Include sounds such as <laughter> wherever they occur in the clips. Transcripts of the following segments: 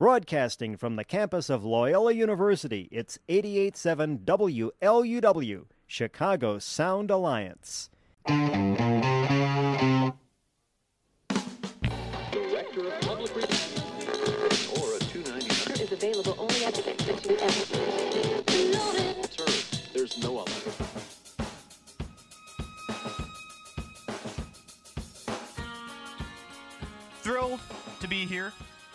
Broadcasting from the campus of Loyola University, it's 887 WLUW, Chicago Sound Alliance. Director of Public Relations or a 299 is available only at the Institute served. There's no other. Thrilled to be here.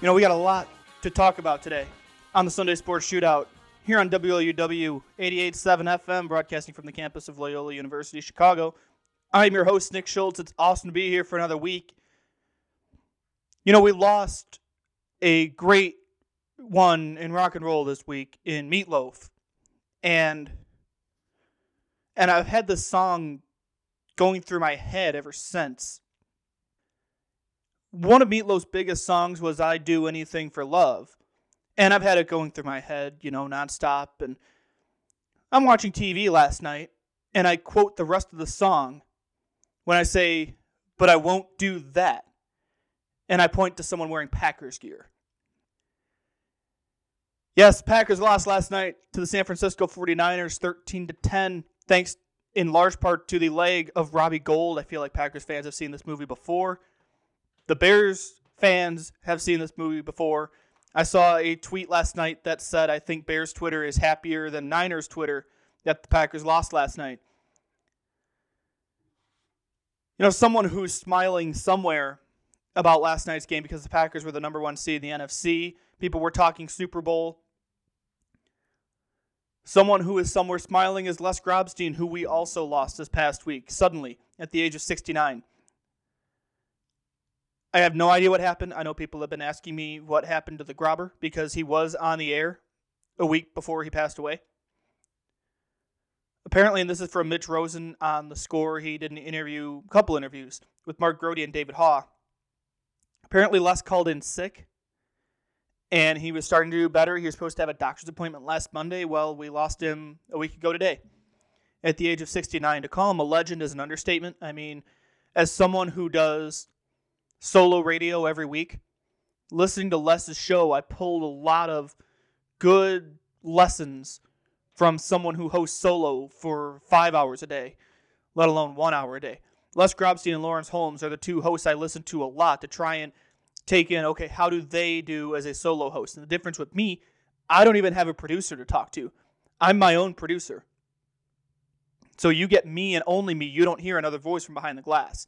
You know, we got a lot to talk about today on the Sunday Sports Shootout here on WLUW 88.7 FM, broadcasting from the campus of Loyola University, Chicago. I'm your host, Nick Schultz. It's awesome to be here for another week. You know, we lost a great one in rock and roll this week in Meatloaf. And and I've had this song going through my head ever since. One of Meatloaf's biggest songs was I Do Anything for Love. And I've had it going through my head, you know, nonstop. And I'm watching TV last night, and I quote the rest of the song when I say, But I won't do that. And I point to someone wearing Packers gear. Yes, Packers lost last night to the San Francisco 49ers 13 to 10, thanks in large part to the leg of Robbie Gould. I feel like Packers fans have seen this movie before. The Bears fans have seen this movie before. I saw a tweet last night that said, I think Bears Twitter is happier than Niners Twitter that the Packers lost last night. You know, someone who's smiling somewhere about last night's game because the Packers were the number one seed in the NFC. People were talking Super Bowl. Someone who is somewhere smiling is Les Grobstein, who we also lost this past week, suddenly, at the age of 69. I have no idea what happened. I know people have been asking me what happened to the Grobber because he was on the air a week before he passed away. Apparently, and this is from Mitch Rosen on the score, he did an interview, a couple interviews with Mark Grote and David Haugh. Apparently, Les called in sick and he was starting to do better. He was supposed to have a doctor's appointment last Monday. Well, we lost him a week ago today at the age of 69. To call him a legend is an understatement. I mean, as someone who does solo radio every week, listening to Les's show, I pulled a lot of good lessons from someone who hosts solo for five hours a day, let alone one hour a day. Les Grobstein and Lawrence Holmes are the two hosts I listen to a lot to try and take in, okay, how do they do as a solo host? And the difference with me, I don't even have a producer to talk to. I'm my own producer. So you get me and only me. You don't hear another voice from behind the glass.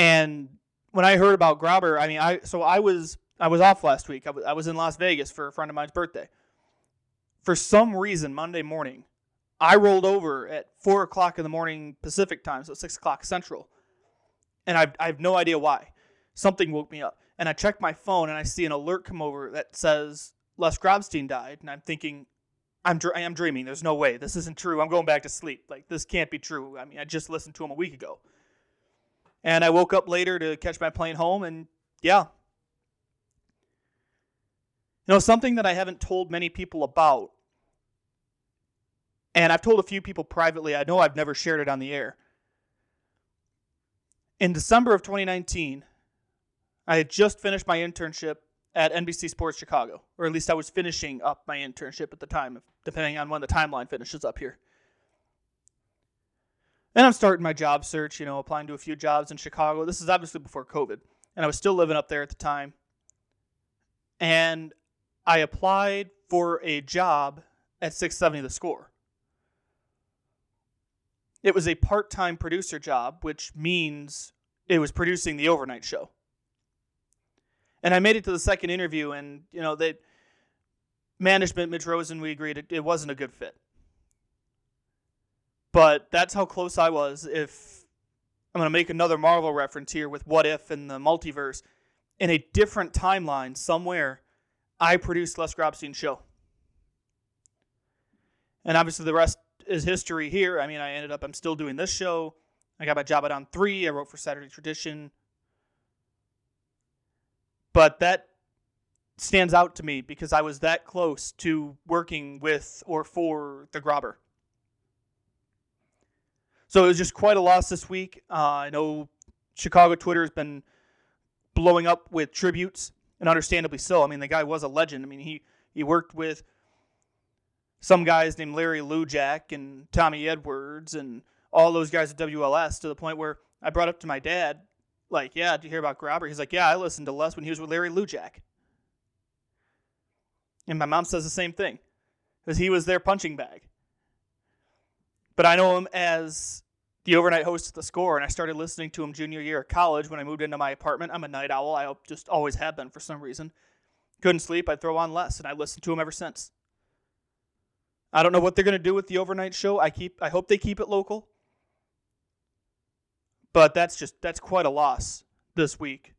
And when I heard about Grobber, I mean, I so I was I was off last week. I was, I was in Las Vegas for a friend of mine's birthday. For some reason, Monday morning, I rolled over at four o'clock in the morning Pacific time, so six o'clock Central, and I've, I have no idea why. Something woke me up, and I check my phone and I see an alert come over that says Les Grobstein died, and I'm thinking, I'm dr- I am dreaming. There's no way this isn't true. I'm going back to sleep. Like this can't be true. I mean, I just listened to him a week ago, and I woke up later to catch my plane home, and yeah. You know, something that I haven't told many people about, and I've told a few people privately, I know I've never shared it on the air. In December of 2019, I had just finished my internship at NBC Sports Chicago, or at least I was finishing up my internship at the time, depending on when the timeline finishes up here. And I'm starting my job search, you know, applying to a few jobs in Chicago. This is obviously before COVID, and I was still living up there at the time. And I applied for a job at 670 The Score. It was a part time producer job, which means it was producing the overnight show. And I made it to the second interview, and, you know, they, management, Mitch Rosen, we agreed it, it wasn't a good fit. But that's how close I was. If I'm going to make another Marvel reference here with What If and the multiverse, in a different timeline somewhere, I produced Les Grobstein's show. And obviously, the rest is history here. I mean, I ended up, I'm still doing this show. I got my job at On 3. I wrote for Saturday Tradition. But that stands out to me because I was that close to working with or for the Grobber. So it was just quite a loss this week. Uh, I know Chicago Twitter has been blowing up with tributes, and understandably so. I mean, the guy was a legend. I mean, he he worked with some guys named Larry Lujack and Tommy Edwards and all those guys at WLS to the point where I brought up to my dad, like, yeah, did you hear about Grobber? He's like, yeah, I listened to Les when he was with Larry Lujack. And my mom says the same thing because he was their punching bag. But I know him as the overnight host of the score, and I started listening to him junior year of college when I moved into my apartment. I'm a night owl. I just always have been for some reason. Couldn't sleep. I'd throw on Les, and I listened to him ever since. I don't know what they're going to do with the overnight show. I keep. I hope they keep it local. But that's just that's quite a loss this week.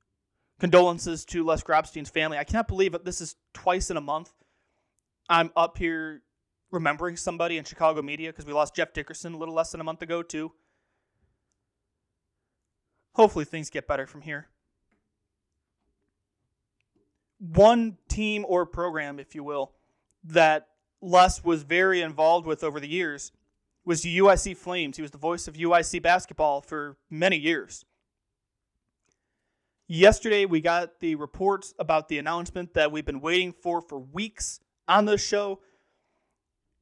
Condolences to Les Grobstein's family. I cannot believe this is twice in a month. I'm up here remembering somebody in Chicago media because we lost Jeff Dickerson a little less than a month ago, too. Hopefully things get better from here. One team or program, if you will, that Les was very involved with over the years was the UIC Flames. He was the voice of UIC basketball for many years. Yesterday, we got the reports about the announcement that we've been waiting for for weeks on this show.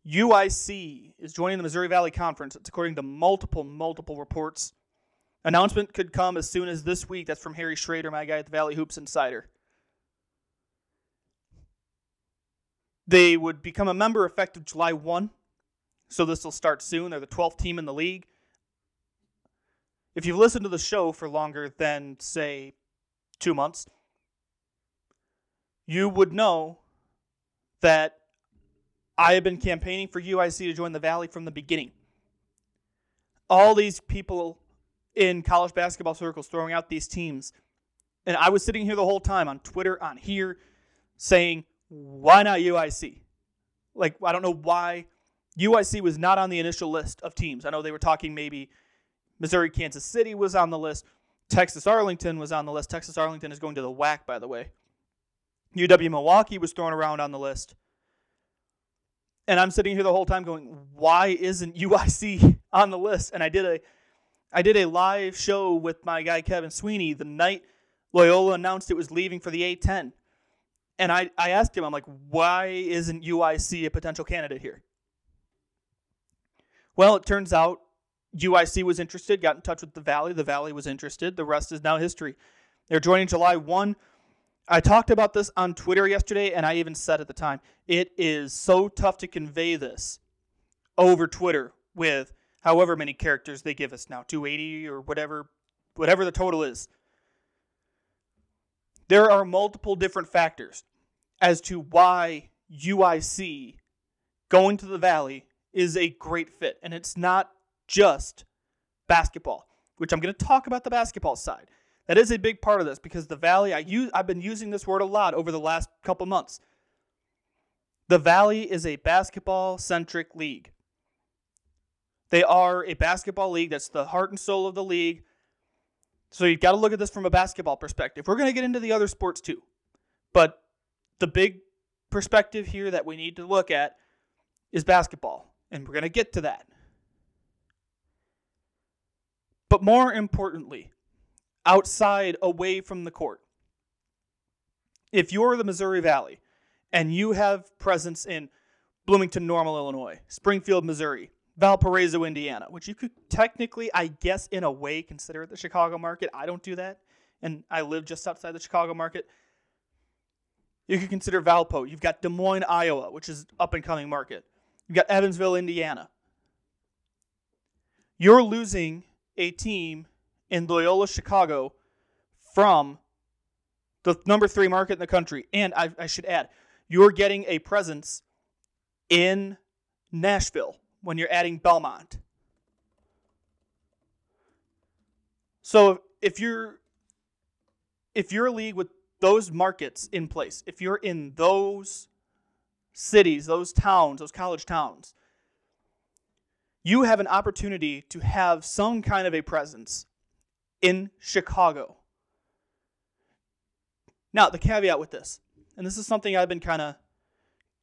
UIC is joining the Missouri Valley Conference. It's according to multiple, multiple reports. Announcement could come as soon as this week. That's from Harry Schrader, my guy at the Valley Hoops Insider. They would become a member effective July 1. So this will start soon. They're the 12th team in the league. If you've listened to the show for longer than, say, two months, you would know that I have been campaigning for UIC to join the Valley from the beginning. All these people in college basketball circles throwing out these teams. And I was sitting here the whole time on Twitter, on here, saying, why not UIC? Like, I don't know why UIC was not on the initial list of teams. I know they were talking maybe Missouri, Kansas City was on the list. Texas Arlington was on the list. Texas Arlington is going to the WAC, by the way. UW Milwaukee was thrown around on the list. And I'm sitting here the whole time going, why isn't UIC <laughs> on the list? And I did a I did a live show with my guy Kevin Sweeney the night Loyola announced it was leaving for the A10. And I, I asked him, I'm like, why isn't UIC a potential candidate here? Well, it turns out UIC was interested, got in touch with the Valley. The Valley was interested. The rest is now history. They're joining July 1. I talked about this on Twitter yesterday, and I even said at the time, it is so tough to convey this over Twitter with however many characters they give us now, 280 or whatever, whatever the total is. There are multiple different factors as to why UIC going to the Valley is a great fit. And it's not just basketball, which I'm going to talk about the basketball side. That is a big part of this because the Valley, I use, I've been using this word a lot over the last couple months. The Valley is a basketball centric league. They are a basketball league. That's the heart and soul of the league. So you've got to look at this from a basketball perspective. We're going to get into the other sports too. But the big perspective here that we need to look at is basketball. And we're going to get to that. But more importantly, outside, away from the court, if you're the Missouri Valley and you have presence in Bloomington Normal, Illinois, Springfield, Missouri, Valparaiso, Indiana, which you could technically, I guess, in a way, consider the Chicago market. I don't do that, and I live just outside the Chicago market. You could consider Valpo. You've got Des Moines, Iowa, which is up and coming market. You've got Evansville, Indiana. You're losing a team in Loyola, Chicago from the number three market in the country. And I, I should add, you're getting a presence in Nashville when you're adding Belmont. So if you're if you're a league with those markets in place, if you're in those cities, those towns, those college towns, you have an opportunity to have some kind of a presence in Chicago. Now, the caveat with this, and this is something I've been kind of,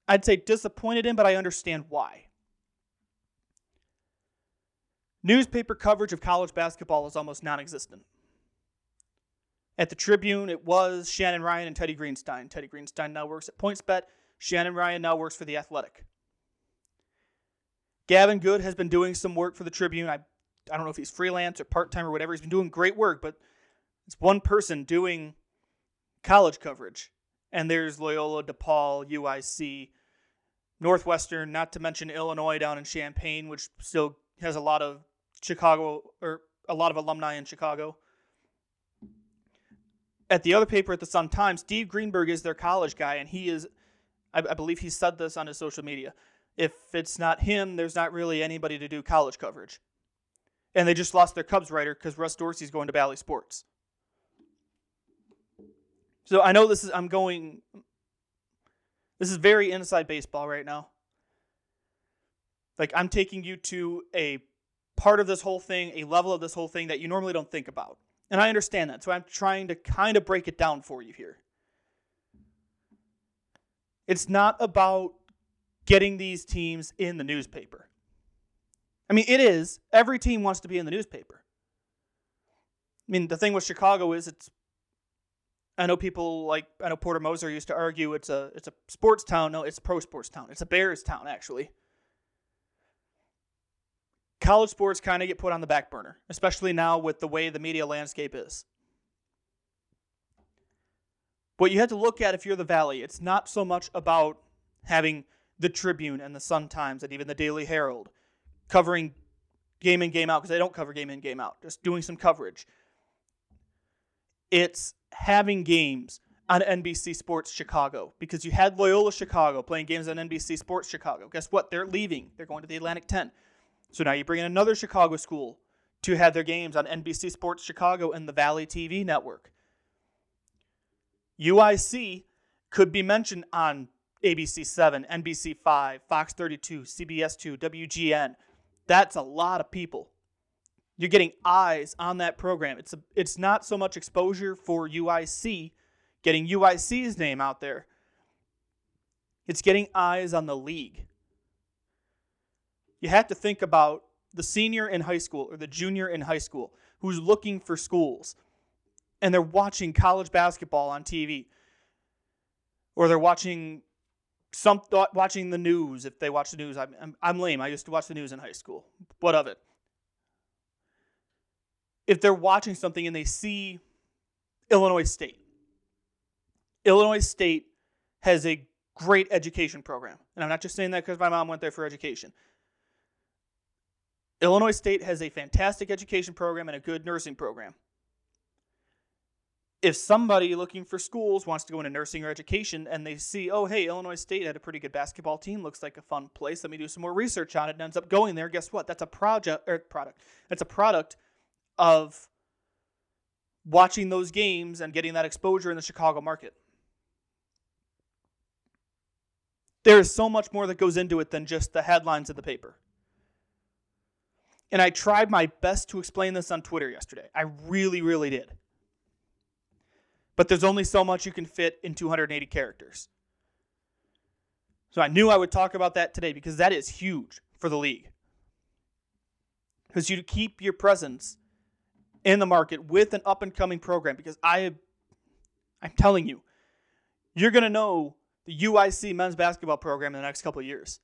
I'd say disappointed in, but I understand why. Newspaper coverage of college basketball is almost non existent. At the Tribune, it was Shannon Ryan and Teddy Greenstein. Teddy Greenstein now works at PointsBet. Shannon Ryan now works for The Athletic. Gavin Good has been doing some work for the Tribune. I, I don't know if he's freelance or part time or whatever. He's been doing great work, but it's one person doing college coverage. And there's Loyola, DePaul, UIC, Northwestern, not to mention Illinois down in Champaign, which still has a lot of Chicago or a lot of alumni in Chicago. At the other paper at the Sun Times, Steve Greenberg is their college guy, and he is, I, I believe he said this on his social media. If it's not him, there's not really anybody to do college coverage. And they just lost their Cubs writer because Russ Dorsey's going to Bally Sports. So I know this is, I'm going, this is very inside baseball right now. Like I'm taking you to a part of this whole thing, a level of this whole thing that you normally don't think about. And I understand that. So I'm trying to kind of break it down for you here. It's not about getting these teams in the newspaper. I mean, it is. Every team wants to be in the newspaper. I mean, the thing with Chicago is it's I know people like I know Porter Moser used to argue it's a it's a sports town. No, it's a pro sports town. It's a Bears town actually college sports kind of get put on the back burner, especially now with the way the media landscape is. What you have to look at if you're the Valley, it's not so much about having the Tribune and the Sun Times and even the Daily Herald covering game in, game out, because they don't cover game in, game out, just doing some coverage. It's having games on NBC Sports Chicago because you had Loyola Chicago playing games on NBC Sports Chicago. Guess what? They're leaving. They're going to the Atlantic 10. So now you bring in another Chicago school to have their games on NBC Sports Chicago and the Valley TV network. UIC could be mentioned on ABC 7, NBC 5, Fox 32, CBS 2, WGN. That's a lot of people. You're getting eyes on that program. It's a, it's not so much exposure for UIC, getting UIC's name out there. It's getting eyes on the league you have to think about the senior in high school or the junior in high school who's looking for schools and they're watching college basketball on TV or they're watching some thought watching the news if they watch the news I'm, I'm, I'm lame. I used to watch the news in high school. What of it? If they're watching something and they see illinois state illinois state has a great education program. And i'm not just saying that because my mom went there for education. Illinois State has a fantastic education program and a good nursing program. If somebody looking for schools wants to go into nursing or education and they see, oh, hey, Illinois State had a pretty good basketball team, looks like a fun place, let me do some more research on it, and ends up going there, guess what? That's a project or product. That's a product of watching those games and getting that exposure in the Chicago market. There is so much more that goes into it than just the headlines of the paper. And I tried my best to explain this on Twitter yesterday. I really, really did. But there's only so much you can fit in 280 characters. So I knew I would talk about that today because that is huge for the league. Because you keep your presence in the market with an up and coming program because I I'm telling you, you're going to know the UIC men's basketball program in the next couple of years.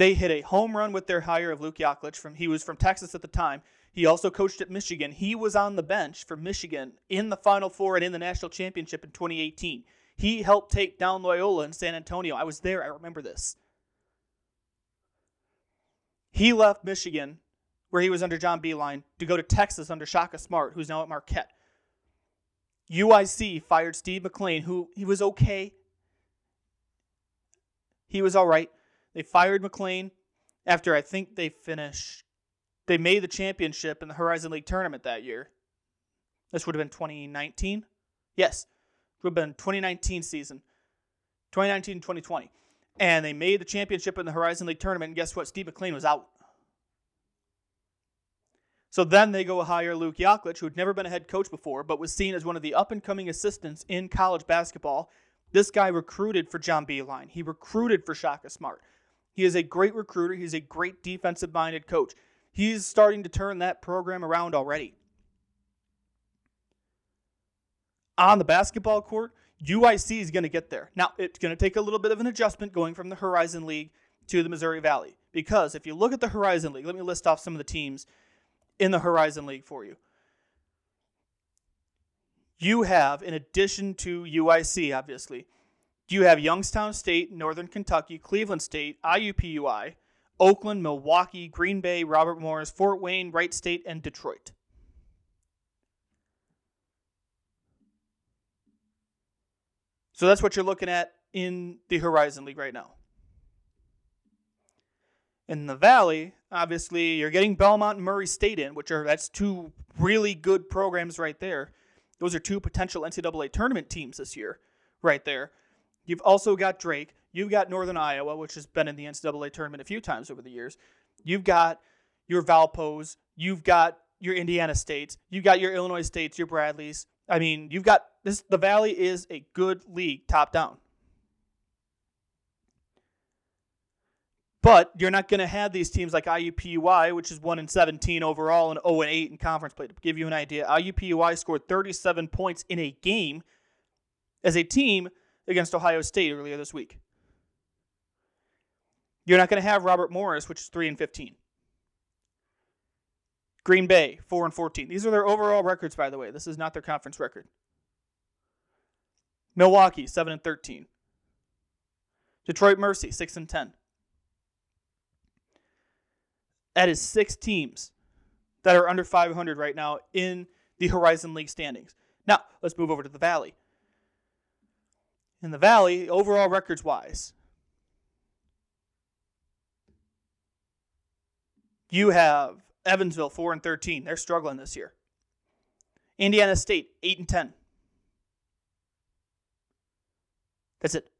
They hit a home run with their hire of Luke Yaklich from he was from Texas at the time. He also coached at Michigan. He was on the bench for Michigan in the Final Four and in the national championship in 2018. He helped take down Loyola in San Antonio. I was there. I remember this. He left Michigan, where he was under John Beilein, to go to Texas under Shaka Smart, who's now at Marquette. UIC fired Steve McClain, who he was okay. He was all right. They fired McClain after I think they finished. They made the championship in the Horizon League tournament that year. This would have been 2019. Yes, it would have been 2019 season, 2019 2020, and they made the championship in the Horizon League tournament. And guess what? Steve McClain was out. So then they go hire Luke Yaklich, who had never been a head coach before, but was seen as one of the up and coming assistants in college basketball. This guy recruited for John Beilein. He recruited for Shaka Smart. He is a great recruiter. He's a great defensive minded coach. He's starting to turn that program around already. On the basketball court, UIC is going to get there. Now, it's going to take a little bit of an adjustment going from the Horizon League to the Missouri Valley. Because if you look at the Horizon League, let me list off some of the teams in the Horizon League for you. You have, in addition to UIC, obviously, you have Youngstown State, Northern Kentucky, Cleveland State, IUPUI, Oakland, Milwaukee, Green Bay, Robert Morris, Fort Wayne, Wright State, and Detroit. So that's what you're looking at in the Horizon League right now. In the Valley, obviously, you're getting Belmont and Murray State in, which are that's two really good programs right there. Those are two potential NCAA tournament teams this year, right there. You've also got Drake. You've got Northern Iowa, which has been in the NCAA tournament a few times over the years. You've got your Valpos. You've got your Indiana States. You've got your Illinois States, your Bradleys. I mean, you've got this. The Valley is a good league, top down. But you're not going to have these teams like IUPUI, which is 1 and 17 overall and 0 and 8 in conference play. To give you an idea, IUPUI scored 37 points in a game as a team against Ohio State earlier this week. You're not going to have Robert Morris, which is 3 and 15. Green Bay, 4 and 14. These are their overall records, by the way. This is not their conference record. Milwaukee, 7 and 13. Detroit Mercy, 6 and 10. That is six teams that are under 500 right now in the Horizon League standings. Now, let's move over to the Valley. In the Valley, overall records wise, you have Evansville 4 and 13. They're struggling this year. Indiana State 8 and 10. That's it.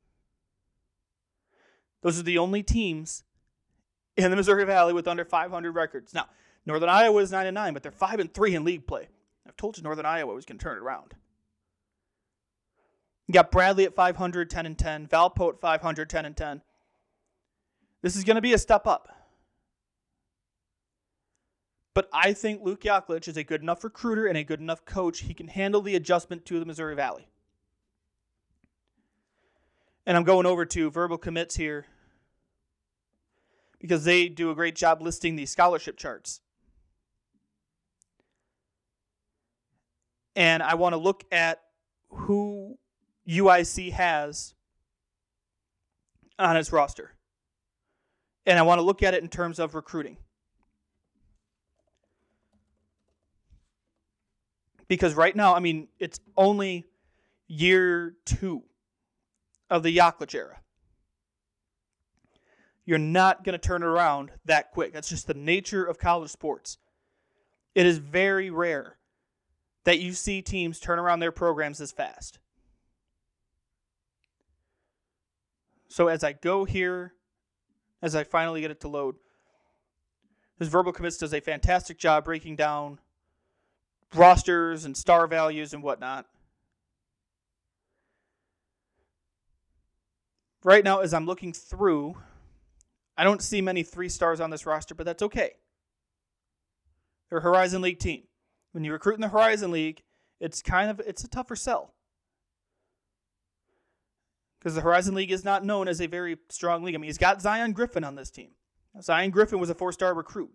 Those are the only teams in the Missouri Valley with under 500 records. Now, Northern Iowa is 9 and 9, but they're 5 and 3 in league play. I've told you Northern Iowa was going to turn it around. You got Bradley at 500, 10 and 10, Valpo at 500, 10 and 10. This is going to be a step up. But I think Luke Yaklich is a good enough recruiter and a good enough coach. He can handle the adjustment to the Missouri Valley. And I'm going over to verbal commits here because they do a great job listing the scholarship charts. And I want to look at who UIC has on its roster. And I want to look at it in terms of recruiting. Because right now, I mean, it's only year two of the Yaklich era you're not going to turn around that quick. That's just the nature of college sports. It is very rare that you see teams turn around their programs as fast. So as I go here, as I finally get it to load, this verbal commits does a fantastic job breaking down rosters and star values and whatnot. Right now, as I'm looking through I don't see many three stars on this roster, but that's okay. They're a Horizon League team. When you recruit in the Horizon League, it's kind of it's a tougher sell. Because the Horizon League is not known as a very strong league. I mean, he's got Zion Griffin on this team. Zion Griffin was a four-star recruit.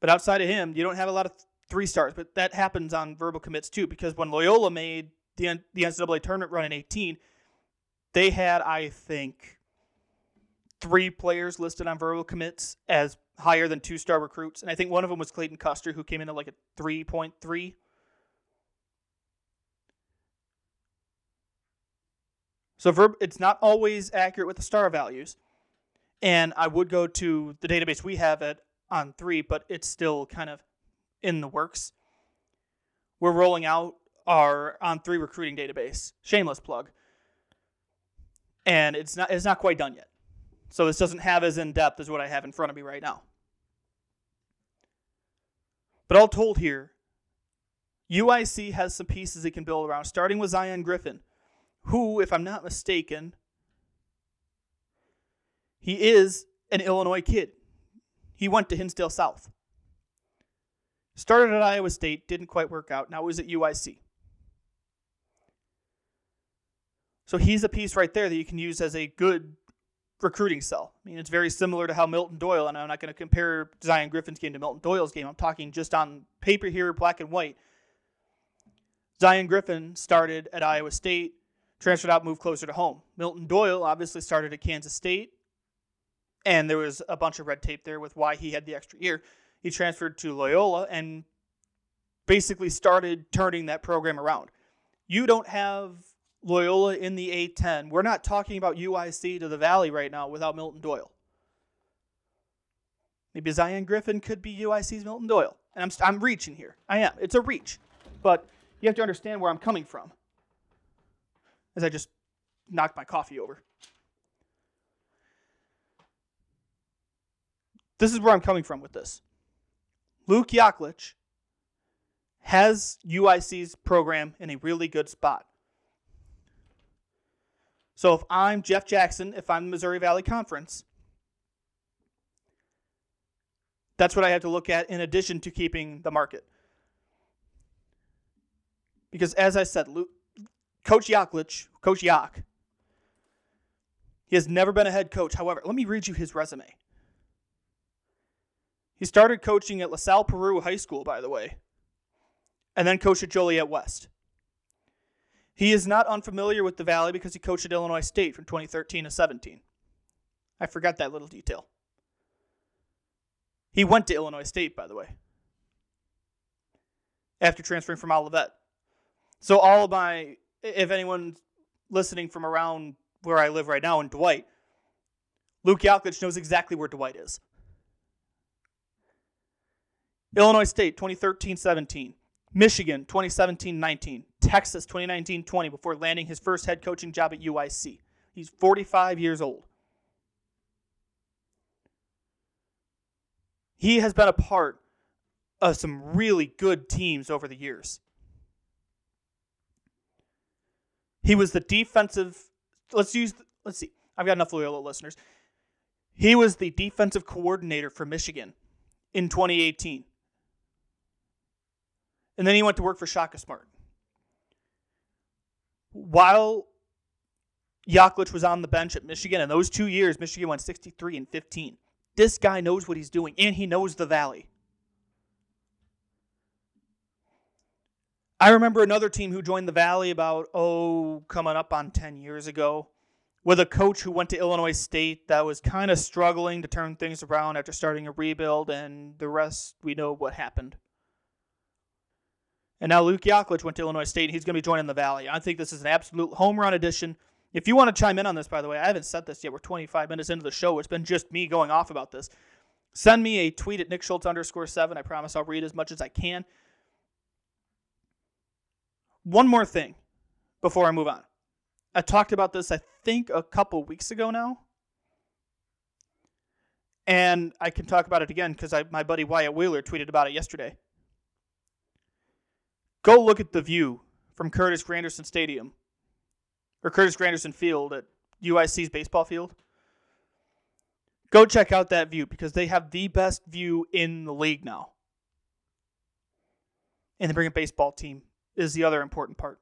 But outside of him, you don't have a lot of three stars, but that happens on verbal commits too. Because when Loyola made the the NCAA tournament run in 18, they had I think three players listed on verbal commits as higher than two star recruits, and I think one of them was Clayton Custer, who came in at like a 3.3. So verb, it's not always accurate with the star values, and I would go to the database we have at on three, but it's still kind of in the works. We're rolling out our on three recruiting database. Shameless plug. And it's not it's not quite done yet. So this doesn't have as in depth as what I have in front of me right now. But all told here, UIC has some pieces it can build around, starting with Zion Griffin, who, if I'm not mistaken, he is an Illinois kid. He went to Hinsdale South. Started at Iowa State, didn't quite work out. Now he's at UIC. So he's a piece right there that you can use as a good recruiting cell. I mean, it's very similar to how Milton Doyle, and I'm not going to compare Zion Griffin's game to Milton Doyle's game. I'm talking just on paper here, black and white. Zion Griffin started at Iowa State, transferred out, moved closer to home. Milton Doyle obviously started at Kansas State, and there was a bunch of red tape there with why he had the extra year. He transferred to Loyola and basically started turning that program around. You don't have Loyola in the A10. We're not talking about UIC to the Valley right now without Milton Doyle. Maybe Zion Griffin could be UIC's Milton Doyle. And I'm, I'm reaching here. I am. It's a reach. But you have to understand where I'm coming from. As I just knocked my coffee over. This is where I'm coming from with this. Luke Yaklich has UIC's program in a really good spot. So if I'm Jeff Jackson, if I'm the Missouri Valley Conference, that's what I have to look at in addition to keeping the market. Because as I said, Luke, Coach Yaklich, Coach Yak, he has never been a head coach. However, let me read you his resume. He started coaching at LaSalle Peru High School, by the way, and then coached at Joliet West. He is not unfamiliar with the Valley because he coached at Illinois State from 2013 to 17. I forgot that little detail. He went to Illinois State, by the way, after transferring from Olivet. So, all of my, if anyone's listening from around where I live right now in Dwight, Luke Yaklich knows exactly where Dwight is. Illinois State 2013 17. Michigan 2017 19. Texas 2019 20 before landing his first head coaching job at UIC. He's 45 years old. He has been a part of some really good teams over the years. He was the defensive. Let's use. Let's see. I've got enough Loyola listeners. He was the defensive coordinator for Michigan in 2018. And then he went to work for Shaka Smart. While Yaklich was on the bench at Michigan, in those two years, Michigan went 63 and 15. This guy knows what he's doing, and he knows the Valley. I remember another team who joined the Valley about, oh, coming up on 10 years ago, with a coach who went to Illinois State that was kind of struggling to turn things around after starting a rebuild, and the rest, we know what happened. And now Luke Yaklich went to Illinois State. And he's going to be joining the Valley. I think this is an absolute home run addition. If you want to chime in on this, by the way, I haven't said this yet. We're 25 minutes into the show. It's been just me going off about this. Send me a tweet at Nick Schultz underscore seven. I promise I'll read as much as I can. One more thing before I move on. I talked about this, I think, a couple weeks ago now. And I can talk about it again because my buddy Wyatt Wheeler tweeted about it yesterday. Go look at the view from Curtis Granderson Stadium or Curtis Granderson Field at UIC's baseball field. Go check out that view because they have the best view in the league now. And they bring a baseball team is the other important part.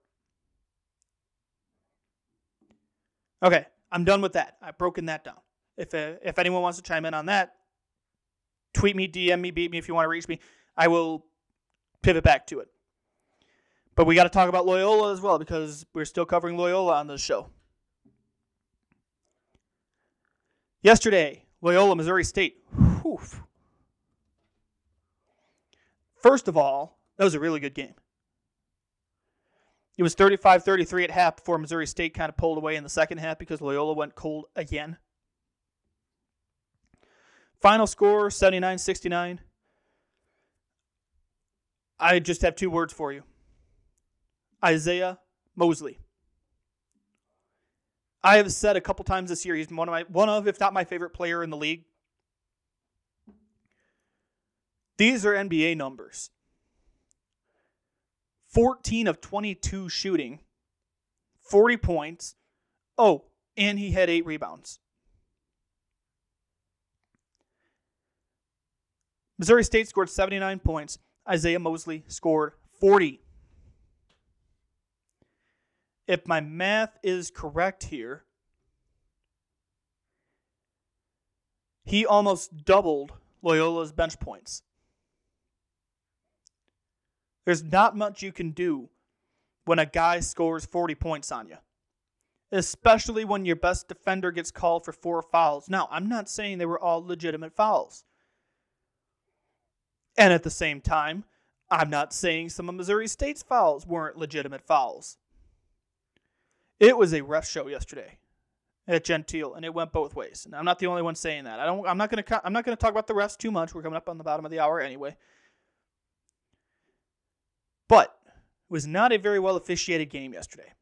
Okay, I'm done with that. I've broken that down. If uh, if anyone wants to chime in on that, tweet me, DM me, beat me if you want to reach me. I will pivot back to it. But we got to talk about Loyola as well because we're still covering Loyola on this show. Yesterday, Loyola, Missouri State. Whew. First of all, that was a really good game. It was 35 33 at half before Missouri State kind of pulled away in the second half because Loyola went cold again. Final score 79 69. I just have two words for you Isaiah Mosley. I have said a couple times this year he's one of my one of, if not my favorite player in the league. These are NBA numbers. 14 of 22 shooting, 40 points. Oh, and he had eight rebounds. Missouri State scored 79 points. Isaiah Mosley scored 40. If my math is correct here, he almost doubled Loyola's bench points. There's not much you can do when a guy scores 40 points on you, especially when your best defender gets called for four fouls. Now, I'm not saying they were all legitimate fouls. And at the same time, I'm not saying some of Missouri State's fouls weren't legitimate fouls. It was a ref show yesterday at Gentile, and it went both ways. And I'm not the only one saying that. I don't. I'm not going to. I'm not going to talk about the refs too much. We're coming up on the bottom of the hour anyway. But it was not a very well officiated game yesterday.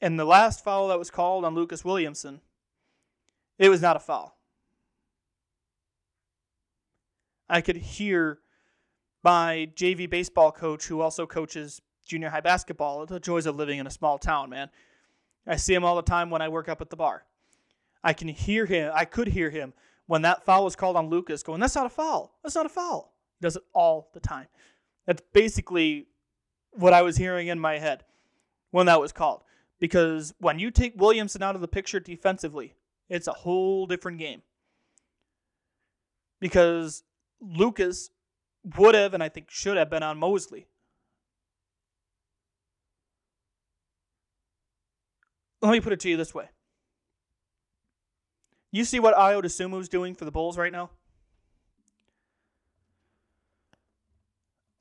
And the last foul that was called on Lucas Williamson, it was not a foul. I could hear my JV baseball coach, who also coaches junior high basketball, the joys of living in a small town, man. I see him all the time when I work up at the bar. I can hear him, I could hear him when that foul was called on Lucas going, That's not a foul. That's not a foul. Does it all the time. That's basically what I was hearing in my head when that was called. Because when you take Williamson out of the picture defensively, it's a whole different game. Because Lucas would have, and I think should have been on Mosley. Let me put it to you this way. You see what Dosunmu is doing for the Bulls right now?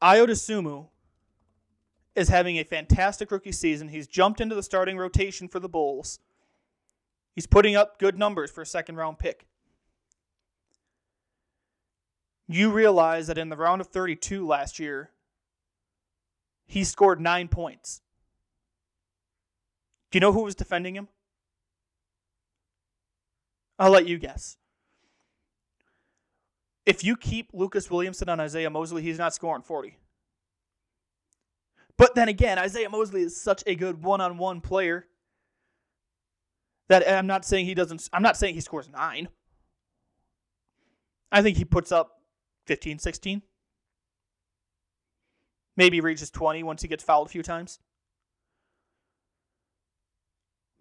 Ayo Dosunmu is having a fantastic rookie season. He's jumped into the starting rotation for the Bulls. He's putting up good numbers for a second round pick. You realize that in the round of 32 last year, he scored nine points. Do you know who was defending him? I'll let you guess. If you keep Lucas Williamson on Isaiah Mosley, he's not scoring 40. But then again, Isaiah Mosley is such a good one-on-one player that I'm not saying he doesn't I'm not saying he scores 9. I think he puts up 15, 16. Maybe reaches 20 once he gets fouled a few times.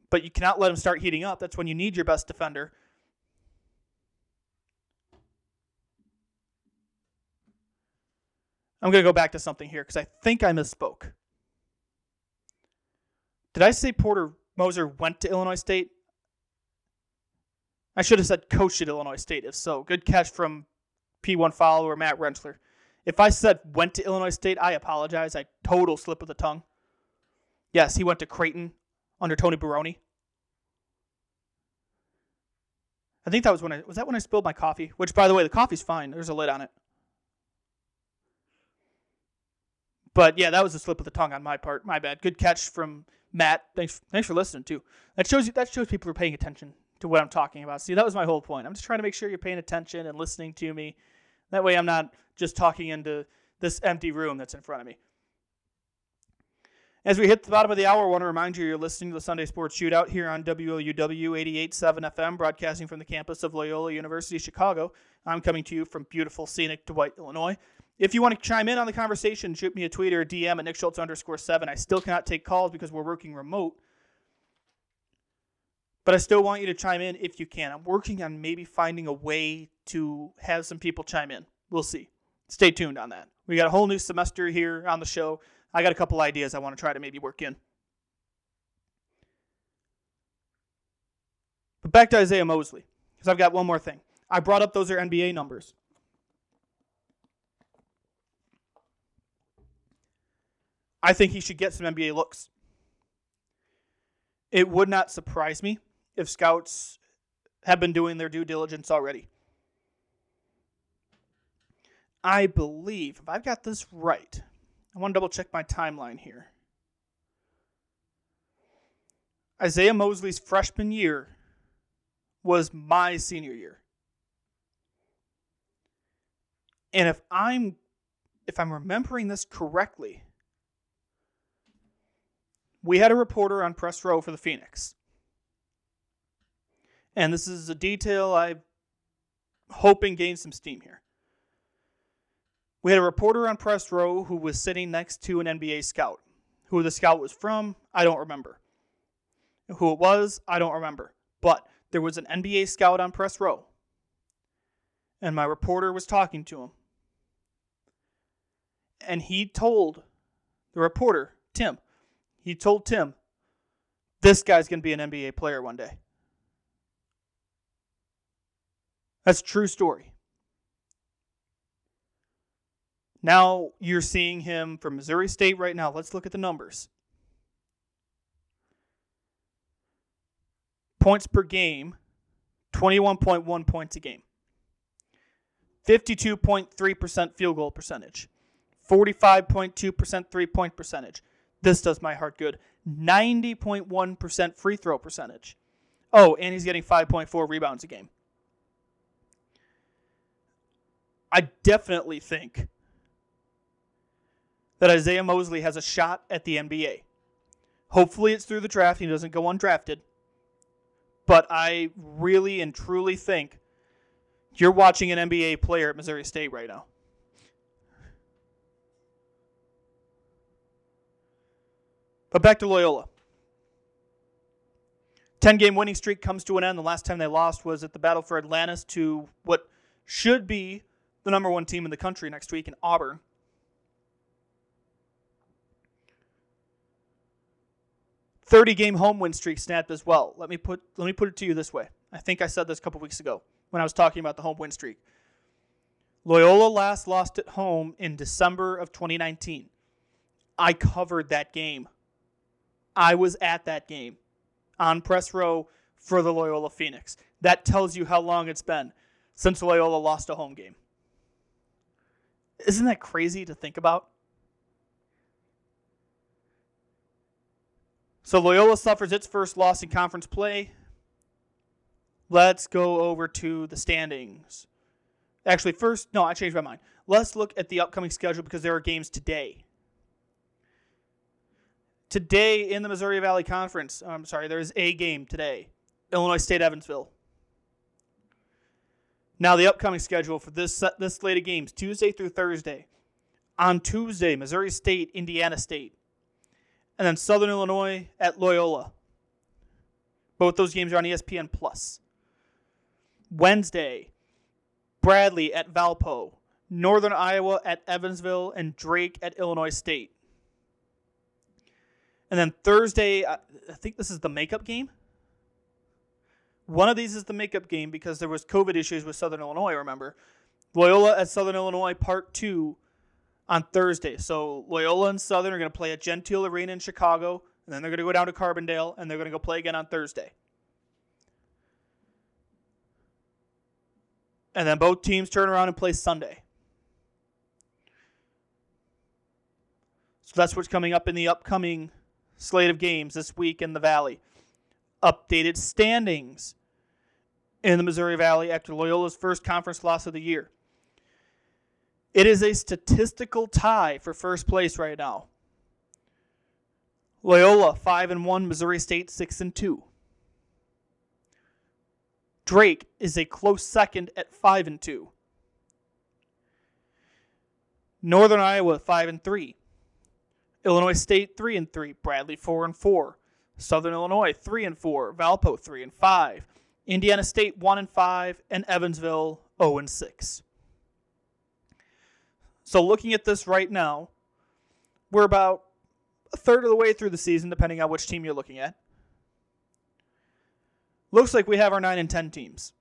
But you cannot let him start heating up. That's when you need your best defender. I'm going to go back to something here because I think I misspoke. Did I say Porter Moser went to Illinois State? I should have said coached at Illinois State. If so, good catch from P1 follower Matt Rensselaer. If I said went to Illinois State, I apologize. I total slip of the tongue. Yes, he went to Creighton under Tony Barone. I think that was when I was that when I spilled my coffee. Which, by the way, the coffee's fine. There's a lid on it. But yeah, that was a slip of the tongue on my part. My bad. Good catch from Matt. Thanks. Thanks for listening too. That shows you. That shows people are paying attention to what I'm talking about. See, that was my whole point. I'm just trying to make sure you're paying attention and listening to me. That way, I'm not just talking into this empty room that's in front of me. As we hit the bottom of the hour, I want to remind you you're listening to the Sunday Sports Shootout here on WLUW 88.7 FM, broadcasting from the campus of Loyola University Chicago. I'm coming to you from beautiful, scenic Dwight, Illinois. If you want to chime in on the conversation, shoot me a tweet or a DM at Nick Schultz underscore seven. I still cannot take calls because we're working remote. But I still want you to chime in if you can. I'm working on maybe finding a way to have some people chime in. We'll see. stay tuned on that. We got a whole new semester here on the show. I got a couple ideas I want to try to maybe work in. But back to Isaiah Mosley, because I've got one more thing. I brought up those are NBA numbers. I think he should get some NBA looks. It would not surprise me if scouts have been doing their due diligence already. I believe, if I've got this right, I want to double check my timeline here. Isiaih Mosley's freshman year was my senior year. And if I'm if I'm remembering this correctly, we had a reporter on press row for the Phoenix. And this is a detail I'm hoping gains some steam here. We had a reporter on press row who was sitting next to an NBA scout. Who the scout was from, I don't remember. Who it was, I don't remember. But there was an NBA scout on press row. And my reporter was talking to him. And he told the reporter, Tim, he told Tim, this guy's going to be an NBA player one day. That's a true story. Now you're seeing him from Missouri State right now. Let's look at the numbers. Points per game 21.1 points a game. 52.3% field goal percentage. 45.2% three point percentage. This does my heart good. 90.1% free throw percentage. Oh, and he's getting 5.4 rebounds a game. I definitely think that Isiaih Mosley has a shot at the NBA. Hopefully, it's through the draft. He doesn't go undrafted. But I really and truly think you're watching an NBA player at Missouri State right now. But back to Loyola. 10 game winning streak comes to an end. The last time they lost was at the Battle for Atlantis to what should be the number one team in the country next week in Auburn. Thirty game home win streak snapped as well. Let me put let me put it to you this way. I think I said this a couple weeks ago when I was talking about the home win streak. Loyola last lost at home in December of 2019. I covered that game. I was at that game on press row for the Loyola Phoenix. That tells you how long it's been since Loyola lost a home game. Isn't that crazy to think about? So Loyola suffers its first loss in conference play. Let's go over to the standings. Actually, first, no, I changed my mind. Let's look at the upcoming schedule because there are games today. Today in the Missouri Valley Conference, oh, I'm sorry, there's a game today Illinois State Evansville. Now, the upcoming schedule for this, this slate of games Tuesday through Thursday. On Tuesday, Missouri State, Indiana State. And then Southern Illinois at Loyola. Both those games are on ESPN Plus. Wednesday, Bradley at Valpo, Northern Iowa at Evansville, and Drake at Illinois State. And then Thursday, I think this is the makeup game. One of these is the makeup game because there was COVID issues with Southern Illinois, remember? Loyola at Southern Illinois Part 2 on Thursday. So Loyola and Southern are going to play at Gentile Arena in Chicago, and then they're going to go down to Carbondale, and they're going to go play again on Thursday. And then both teams turn around and play Sunday. So that's what's coming up in the upcoming slate of games this week in the Valley. Updated standings in the Missouri Valley after Loyola's first conference loss of the year. It is a statistical tie for first place right now. Loyola 5 and 1, Missouri State 6 and 2. Drake is a close second at 5 and 2. Northern Iowa 5 and 3. Illinois State 3 and 3, Bradley 4 and 4, Southern Illinois 3 and 4, Valpo 3 and 5, Indiana State 1 and 5, and Evansville 0 and 6. So looking at this right now, we're about a third of the way through the season, depending on which team you're looking at. Looks like we have our 9 and 10 teams.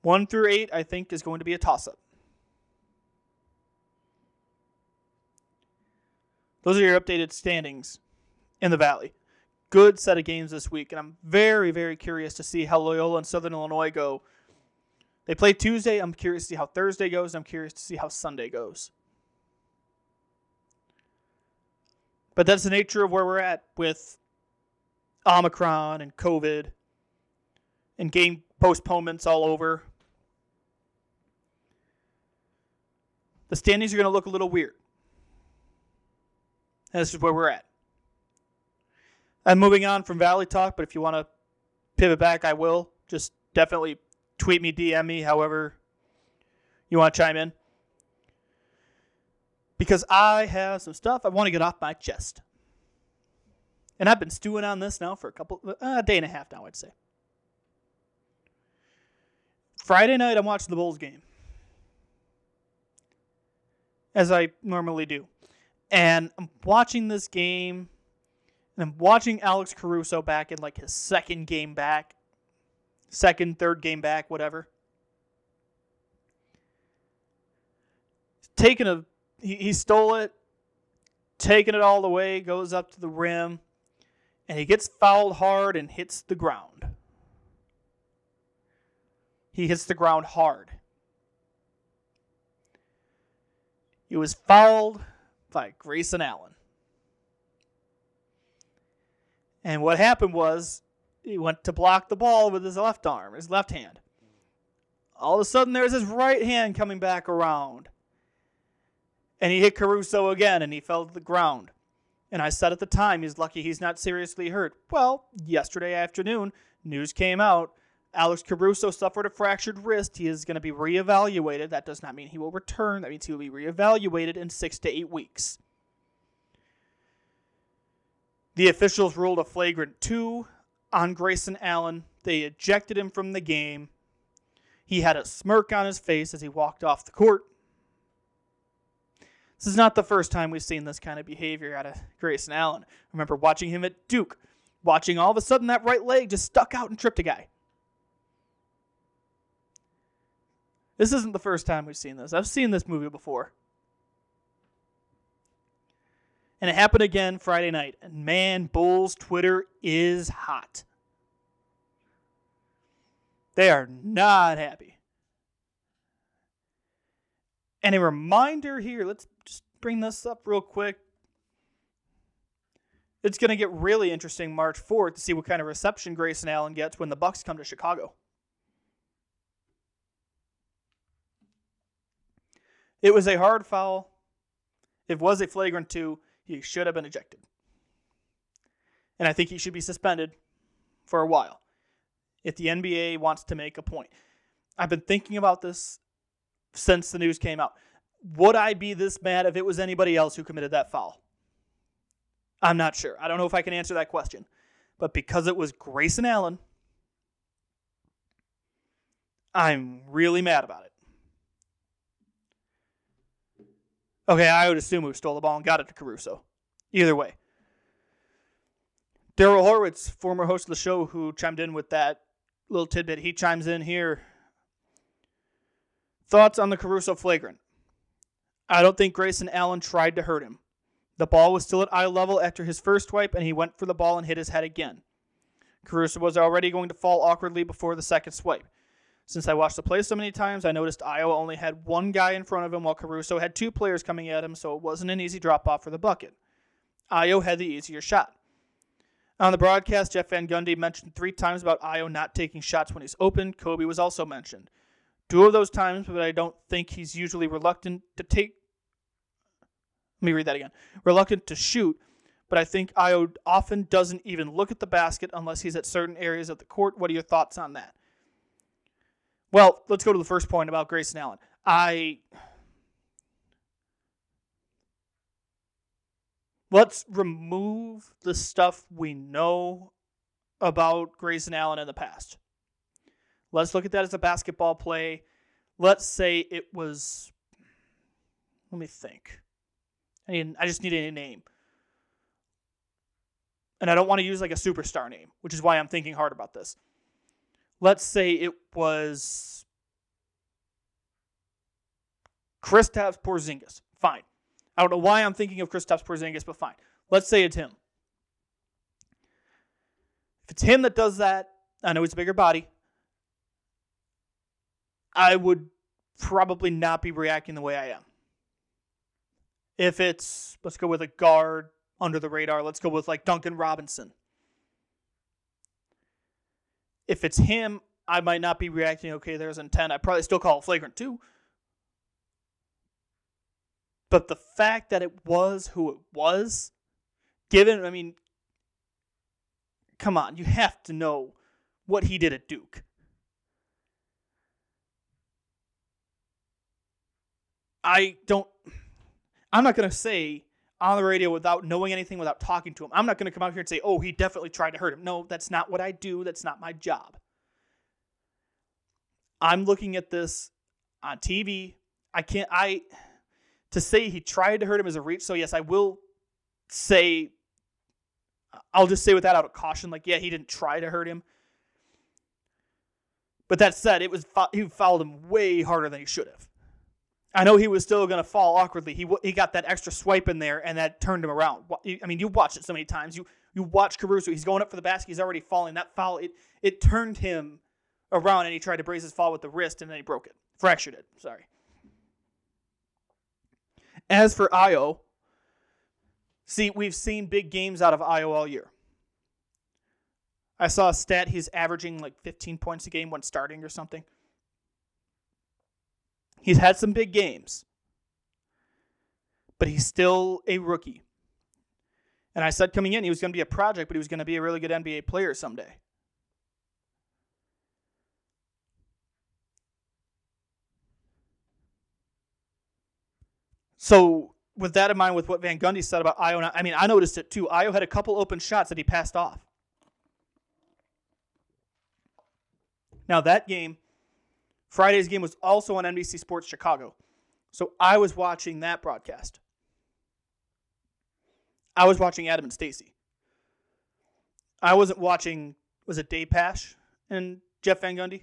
1 through 8, I think, is going to be a toss up. Those are your updated standings in the Valley. Good set of games this week, and I'm very, very curious to see how Loyola and Southern Illinois go. They play Tuesday. I'm curious to see how Thursday goes. I'm curious to see how Sunday goes. But that's the nature of where we're at with Omicron and COVID and game postponements all over. The standings are going to look a little weird. This is where we're at. I'm moving on from Valley Talk, but if you want to pivot back, I will. Just definitely tweet me, DM me, however you want to chime in. Because I have some stuff I want to get off my chest. And I've been stewing on this now for a couple, uh, a day and a half now, I'd say. Friday night, I'm watching the Bulls game. As I normally do. And I'm watching this game, and I'm watching Alex Caruso back in like his second game back, second, third game back, whatever. Taking a, he, he stole it, taking it all the way, goes up to the rim, and he gets fouled hard and hits the ground. He hits the ground hard. He was fouled by Grayson Allen. And what happened was he went to block the ball with his left arm, his left hand. All of a sudden, there's his right hand coming back around. And he hit Caruso again and he fell to the ground. And I said at the time, he's lucky he's not seriously hurt. Well, yesterday afternoon, news came out. Alex Caruso suffered a fractured wrist. He is going to be reevaluated. That does not mean he will return. That means he will be reevaluated in six to eight weeks. The officials ruled a flagrant two on Grayson Allen. They ejected him from the game. He had a smirk on his face as he walked off the court. This is not the first time we've seen this kind of behavior out of Grayson Allen. I remember watching him at Duke, watching all of a sudden that right leg just stuck out and tripped a guy. This isn't the first time we've seen this. I've seen this movie before. And it happened again Friday night. And man, Bulls Twitter is hot. They are not happy. And a reminder here, let's just bring this up real quick. It's going to get really interesting March 4th to see what kind of reception Grayson Allen gets when the Bucks come to Chicago. It was a hard foul. It was a flagrant two. He should have been ejected. And I think he should be suspended for a while if the NBA wants to make a point. I've been thinking about this since the news came out. Would I be this mad if it was anybody else who committed that foul? I'm not sure. I don't know if I can answer that question. But because it was Grayson Allen, I'm really mad about it. Okay, I would assume who stole the ball and got it to Caruso. Either way. Daryl Horwitz, former host of the show, who chimed in with that little tidbit, he chimes in here. Thoughts on the Caruso flagrant? I don't think Grayson Allen tried to hurt him. The ball was still at eye level after his first swipe, and he went for the ball and hit his head again. Caruso was already going to fall awkwardly before the second swipe. Since I watched the play so many times, I noticed Ayo only had one guy in front of him while Caruso had two players coming at him, so it wasn't an easy drop off for the bucket. Ayo had the easier shot. On the broadcast, Jeff Van Gundy mentioned three times about Ayo not taking shots when he's open. Coby was also mentioned. Two of those times, but I don't think he's usually reluctant to take. Let me read that again. Reluctant to shoot, but I think Ayo often doesn't even look at the basket unless he's at certain areas of the court. What are your thoughts on that? Well, let's go to the first point about Grayson Allen. I let's remove the stuff we know about Grayson Allen in the past. Let's look at that as a basketball play. Let's say it was. Let me think. I need, I just need a name. And I don't want to use like a superstar name, which is why I'm thinking hard about this. Let's say it was Kristaps Porzingis. Fine. I don't know why I'm thinking of Kristaps Porzingis, but fine. Let's say it's him. If it's him that does that, I know he's a bigger body. I would probably not be reacting the way I am. If it's, let's go with a guard under the radar, let's go with like Duncan Robinson. If it's him, I might not be reacting, okay, there's intent. I'd probably still call it flagrant too. But the fact that it was who it was, given, I mean, come on, you have to know what he did at Duke. I don't, I'm not going to say on the radio without knowing anything, without talking to him. I'm not going to come out here and say, oh, he definitely tried to hurt him. No, that's not what I do. That's not my job. I'm looking at this on TV. I can't, I, to say he tried to hurt him is a reach. So, yes, I will say, I'll just say with that out of caution, like, yeah, he didn't try to hurt him. But that said, it was he fouled him way harder than he should have. I know he was still going to fall awkwardly. He he got that extra swipe in there, and that turned him around. I mean, you watch it so many times. You you watch Caruso. He's going up for the basket. He's already falling. That foul it it turned him around, and he tried to brace his fall with the wrist, and then he broke it, fractured it. Sorry. As for Ayo, see, we've seen big games out of Ayo all year. I saw a stat he's averaging like 15 points a game when starting or something. He's had some big games, but he's still a rookie. And I said coming in, he was going to be a project, but he was going to be a really good NBA player someday. So, with that in mind, with what Van Gundy said about Ayo, I mean, I noticed it too. Ayo had a couple open shots that he passed off. Now, that game, Friday's game was also on NBC Sports Chicago. So I was watching that broadcast. I was watching Adam and Stacey. I wasn't watching, was it Dave Pasch and Jeff Van Gundy?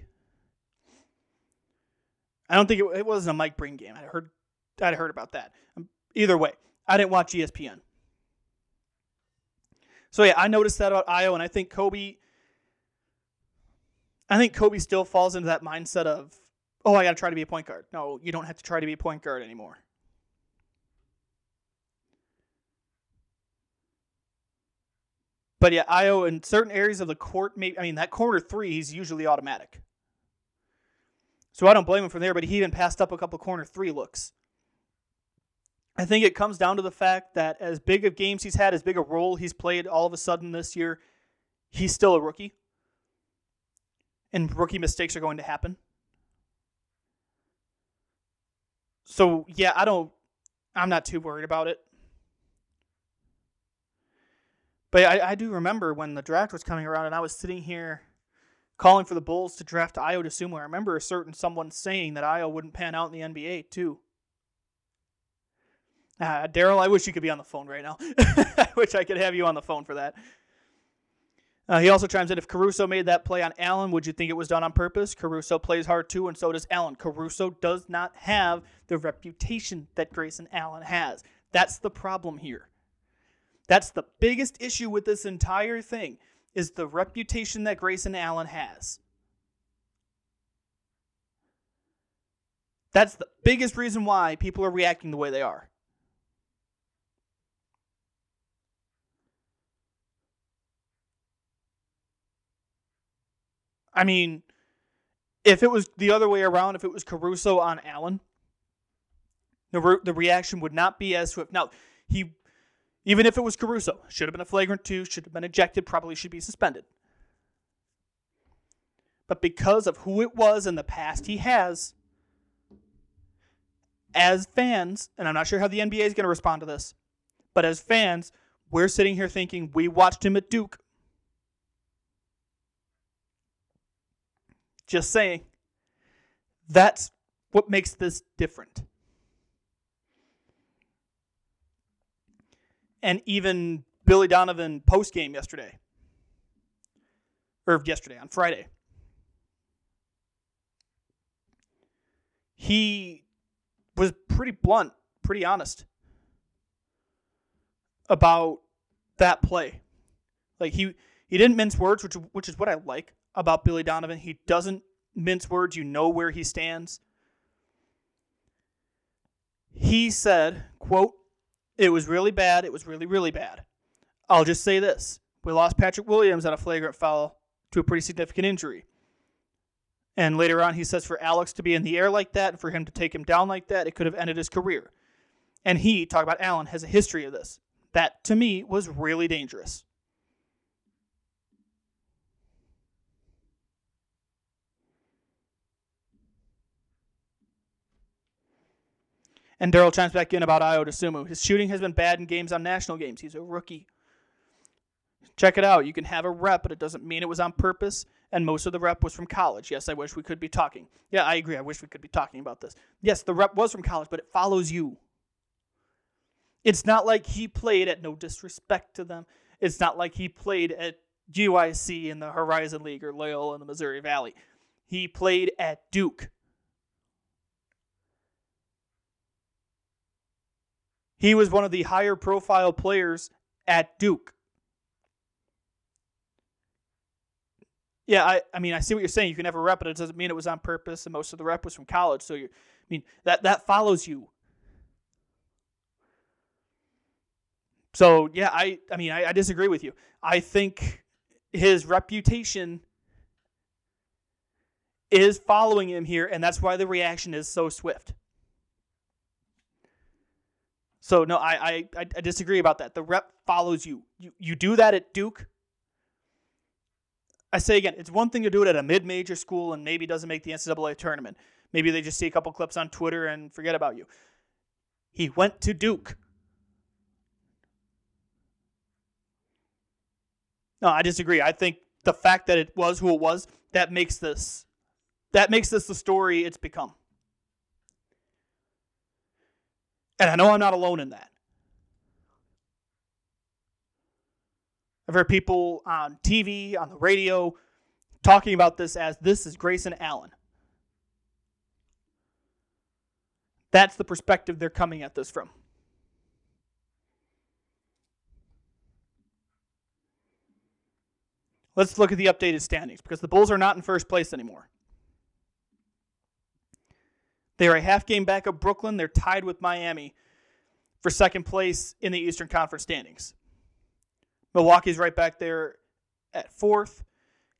I don't think it, it wasn't a Mike Breen game. I heard, I'd heard about that. Um, either way, I didn't watch ESPN. So yeah, I noticed that about Ayo, and I think Coby I think Coby still falls into that mindset of, oh, I got to try to be a point guard. No, you don't have to try to be a point guard anymore. But yeah, Ayo in certain areas of the court, maybe I mean that corner three, he's usually automatic. So I don't blame him from there, but he even passed up a couple corner three looks. I think it comes down to the fact that as big of games he's had, as big a role he's played all of a sudden this year, he's still a rookie and rookie mistakes are going to happen. So, yeah, I don't, I'm not too worried about it. But I, I do remember when the draft was coming around and I was sitting here calling for the Bulls to draft Ayo Dosunmu. I remember a certain someone saying that Ayo wouldn't pan out in the NBA, too. Uh, Daryl, I wish you could be on the phone right now. <laughs> I wish I could have you on the phone for that. Uh, he also chimes in if Caruso made that play on Allen, would you think it was done on purpose? Caruso plays hard too, and so does Allen. Caruso does not have the reputation that Grayson Allen has. That's the problem here. That's the biggest issue with this entire thing is the reputation that Grayson Allen has. That's the biggest reason why people are reacting the way they are. I mean, if it was the other way around, if it was Caruso on Allen, the re- the reaction would not be as swift. Now, he even if it was Caruso, should have been a flagrant two, should have been ejected, probably should be suspended. But because of who it was and the past he has, as fans, and I'm not sure how the NBA is going to respond to this, but as fans, we're sitting here thinking we watched him at Duke Just saying. That's what makes this different. And even Billy Donovan post game yesterday, or yesterday on Friday, he was pretty blunt, pretty honest about that play. Like he he didn't mince words, which which is what I like about Billy Donovan. He doesn't mince words. You know where he stands. He said, "quote It was really bad. It was really really bad. I'll just say this: we lost Patrick Williams on a flagrant foul to a pretty significant injury." And later on, he says for Alex to be in the air like that and for him to take him down like that, it could have ended his career. And he, talk about Allen, has a history of this. That to me was really dangerous. And Daryl chimes back in about Ayo Dosunmu. His shooting has been bad in games on national games. He's a rookie. Check it out. You can have a rep, but it doesn't mean it was on purpose. And most of the rep was from college. Yes, I wish we could be talking. Yeah, I agree. I wish we could be talking about this. Yes, the rep was from college, but it follows you. It's not like he played at no disrespect to them. It's not like he played at UIC in the Horizon League or Loyola in the Missouri Valley. He played at Duke. He was one of the higher profile players at Duke. Yeah, I, I mean, I see what you're saying. You can have a rep, but it doesn't mean it was on purpose, and most of the rep was from college. So, you, I mean, that that follows you. So, yeah, I, I mean, I, I disagree with you. I think his reputation is following him here, and that's why the reaction is so swift. So no, I, I I disagree about that. The rep follows you. You you do that at Duke. I say again, it's one thing to do it at a mid-major school and maybe doesn't make the NCAA tournament. Maybe they just see a couple clips on Twitter and forget about you. He went to Duke. No, I disagree. I think the fact that it was who it was that makes this that makes this the story it's become. And I know I'm not alone in that. I've heard people on TV, on the radio, talking about this as this is Grayson Allen. That's the perspective they're coming at this from. Let's look at the updated standings because the Bulls are not in first place anymore. They are a half game back of Brooklyn. They're tied with Miami for second place in the Eastern Conference standings. Milwaukee's right back there at fourth.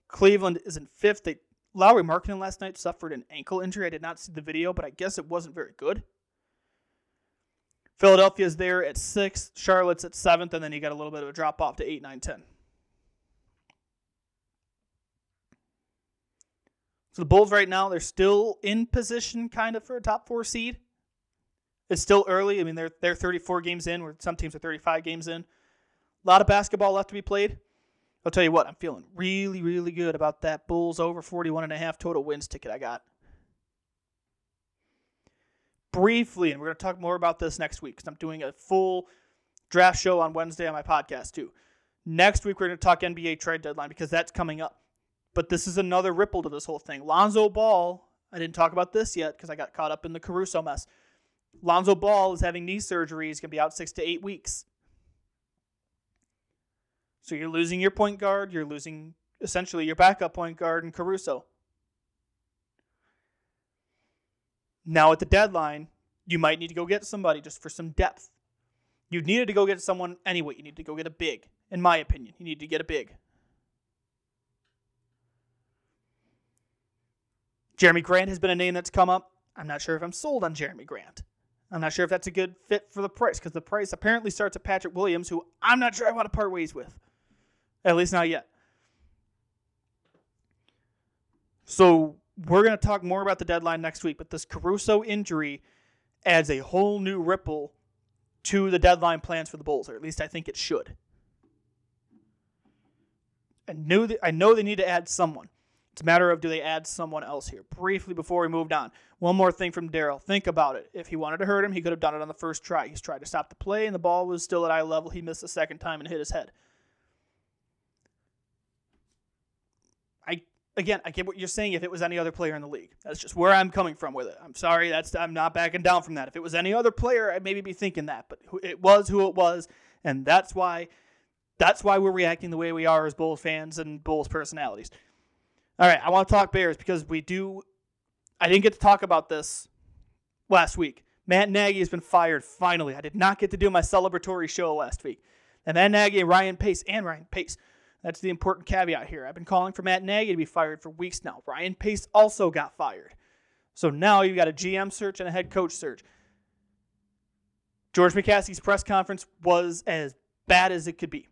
Cleveland is in fifth. They, Lauri Markkanen last night suffered an ankle injury. I did not see the video, but I guess it wasn't very good. Philadelphia's there at sixth. Charlotte's at seventh, and then you got a little bit of a drop off to eight, nine, ten. So the Bulls right now, they're still in position kind of for a top four seed. It's still early. I mean, they're they're 34 games in, where some teams are 35 games in. A lot of basketball left to be played. I'll tell you what, I'm feeling really, really good about that Bulls over 41 and a half total wins ticket I got. Briefly, and we're going to talk more about this next week because I'm doing a full draft show on Wednesday on my podcast too. Next week, we're going to talk NBA trade deadline because that's coming up. But this is another ripple to this whole thing. Lonzo Ball, I didn't talk about this yet because I got caught up in the Caruso mess. Lonzo Ball is having knee surgery. He's going to be out six to eight weeks. So you're losing your point guard. You're losing essentially your backup point guard and Caruso. Now at the deadline, you might need to go get somebody just for some depth. You needed to go get someone anyway. You need to go get a big, in my opinion. You need to get a big. Jerami Grant has been a name that's come up. I'm not sure if I'm sold on Jerami Grant. I'm not sure if that's a good fit for the price because the price apparently starts at Patrick Williams, who I'm not sure I want to part ways with. At least not yet. So we're going to talk more about the deadline next week, but this Caruso injury adds a whole new ripple to the deadline plans for the Bulls, or at least I think it should. I knew that, I know they need to add someone. It's a matter of do they add someone else here? Briefly before we moved on, one more thing from Daryl. Think about it. If he wanted to hurt him, he could have done it on the first try. He's tried to stop the play, and the ball was still at eye level. He missed the second time and hit his head. I again, I get what you're saying. If it was any other player in the league, that's just where I'm coming from with it. I'm sorry. That's I'm not backing down from that. If it was any other player, I'd maybe be thinking that, but it was who it was, and that's why that's why we're reacting the way we are as Bulls fans and Bulls personalities. All right, I want to talk Bears because we do. I didn't get to talk about this last week. Matt Nagy has been fired finally. I did not get to do my celebratory show last week. And Matt Nagy and Ryan Pace and Ryan Pace. That's the important caveat here. I've been calling for Matt Nagy to be fired for weeks now. Ryan Pace also got fired. So now you've got a GM search and a head coach search. George McCaskey's press conference was as bad as it could be.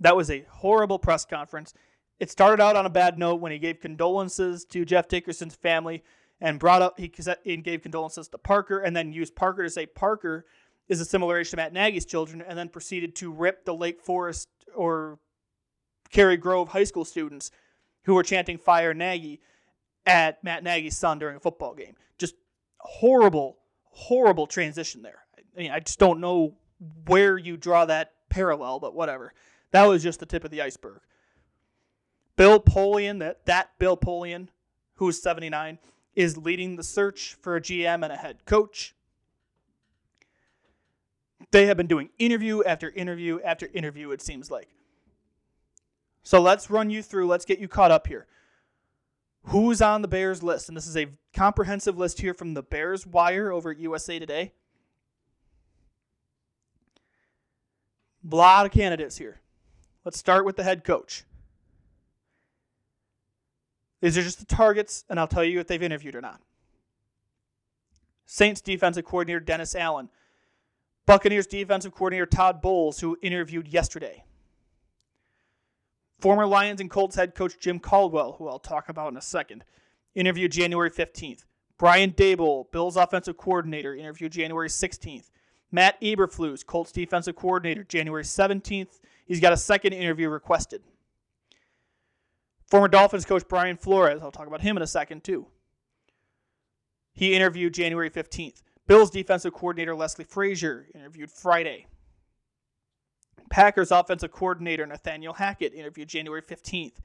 That was a horrible press conference. It started out on a bad note when he gave condolences to Jeff Dickerson's family and brought up he he gave condolences to Parker and then used Parker to say Parker is a similar age to Matt Nagy's children and then proceeded to rip the Lake Forest or Cary Grove high school students who were chanting fire Nagy at Matt Nagy's son during a football game. Just horrible, horrible transition there. I mean, I just don't know where you draw that parallel, but whatever. That was just the tip of the iceberg. Bill Polian, that, that Bill Polian, who is 79, is leading the search for a GM and a head coach. They have been doing interview after interview after interview, it seems like. So let's run you through, let's get you caught up here. Who's on the Bears list? And this is a comprehensive list here from the Bears Wire over at USA Today. A lot of candidates here. Let's start with the head coach. These are just the targets, and I'll tell you if they've interviewed or not. Saints defensive coordinator Dennis Allen. Buccaneers defensive coordinator Todd Bowles, who interviewed yesterday. Former Lions and Colts head coach Jim Caldwell, who I'll talk about in a second, interviewed January 15th. Brian Daboll, Bills offensive coordinator, interviewed January 16th. Matt Eberflus, Colts defensive coordinator, January 17th. He's got a second interview requested. Former Dolphins coach Brian Flores, I'll talk about him in a second too. He interviewed January 15th. Bills defensive coordinator Leslie Frazier interviewed Friday. Packers offensive coordinator Nathaniel Hackett interviewed January 15th.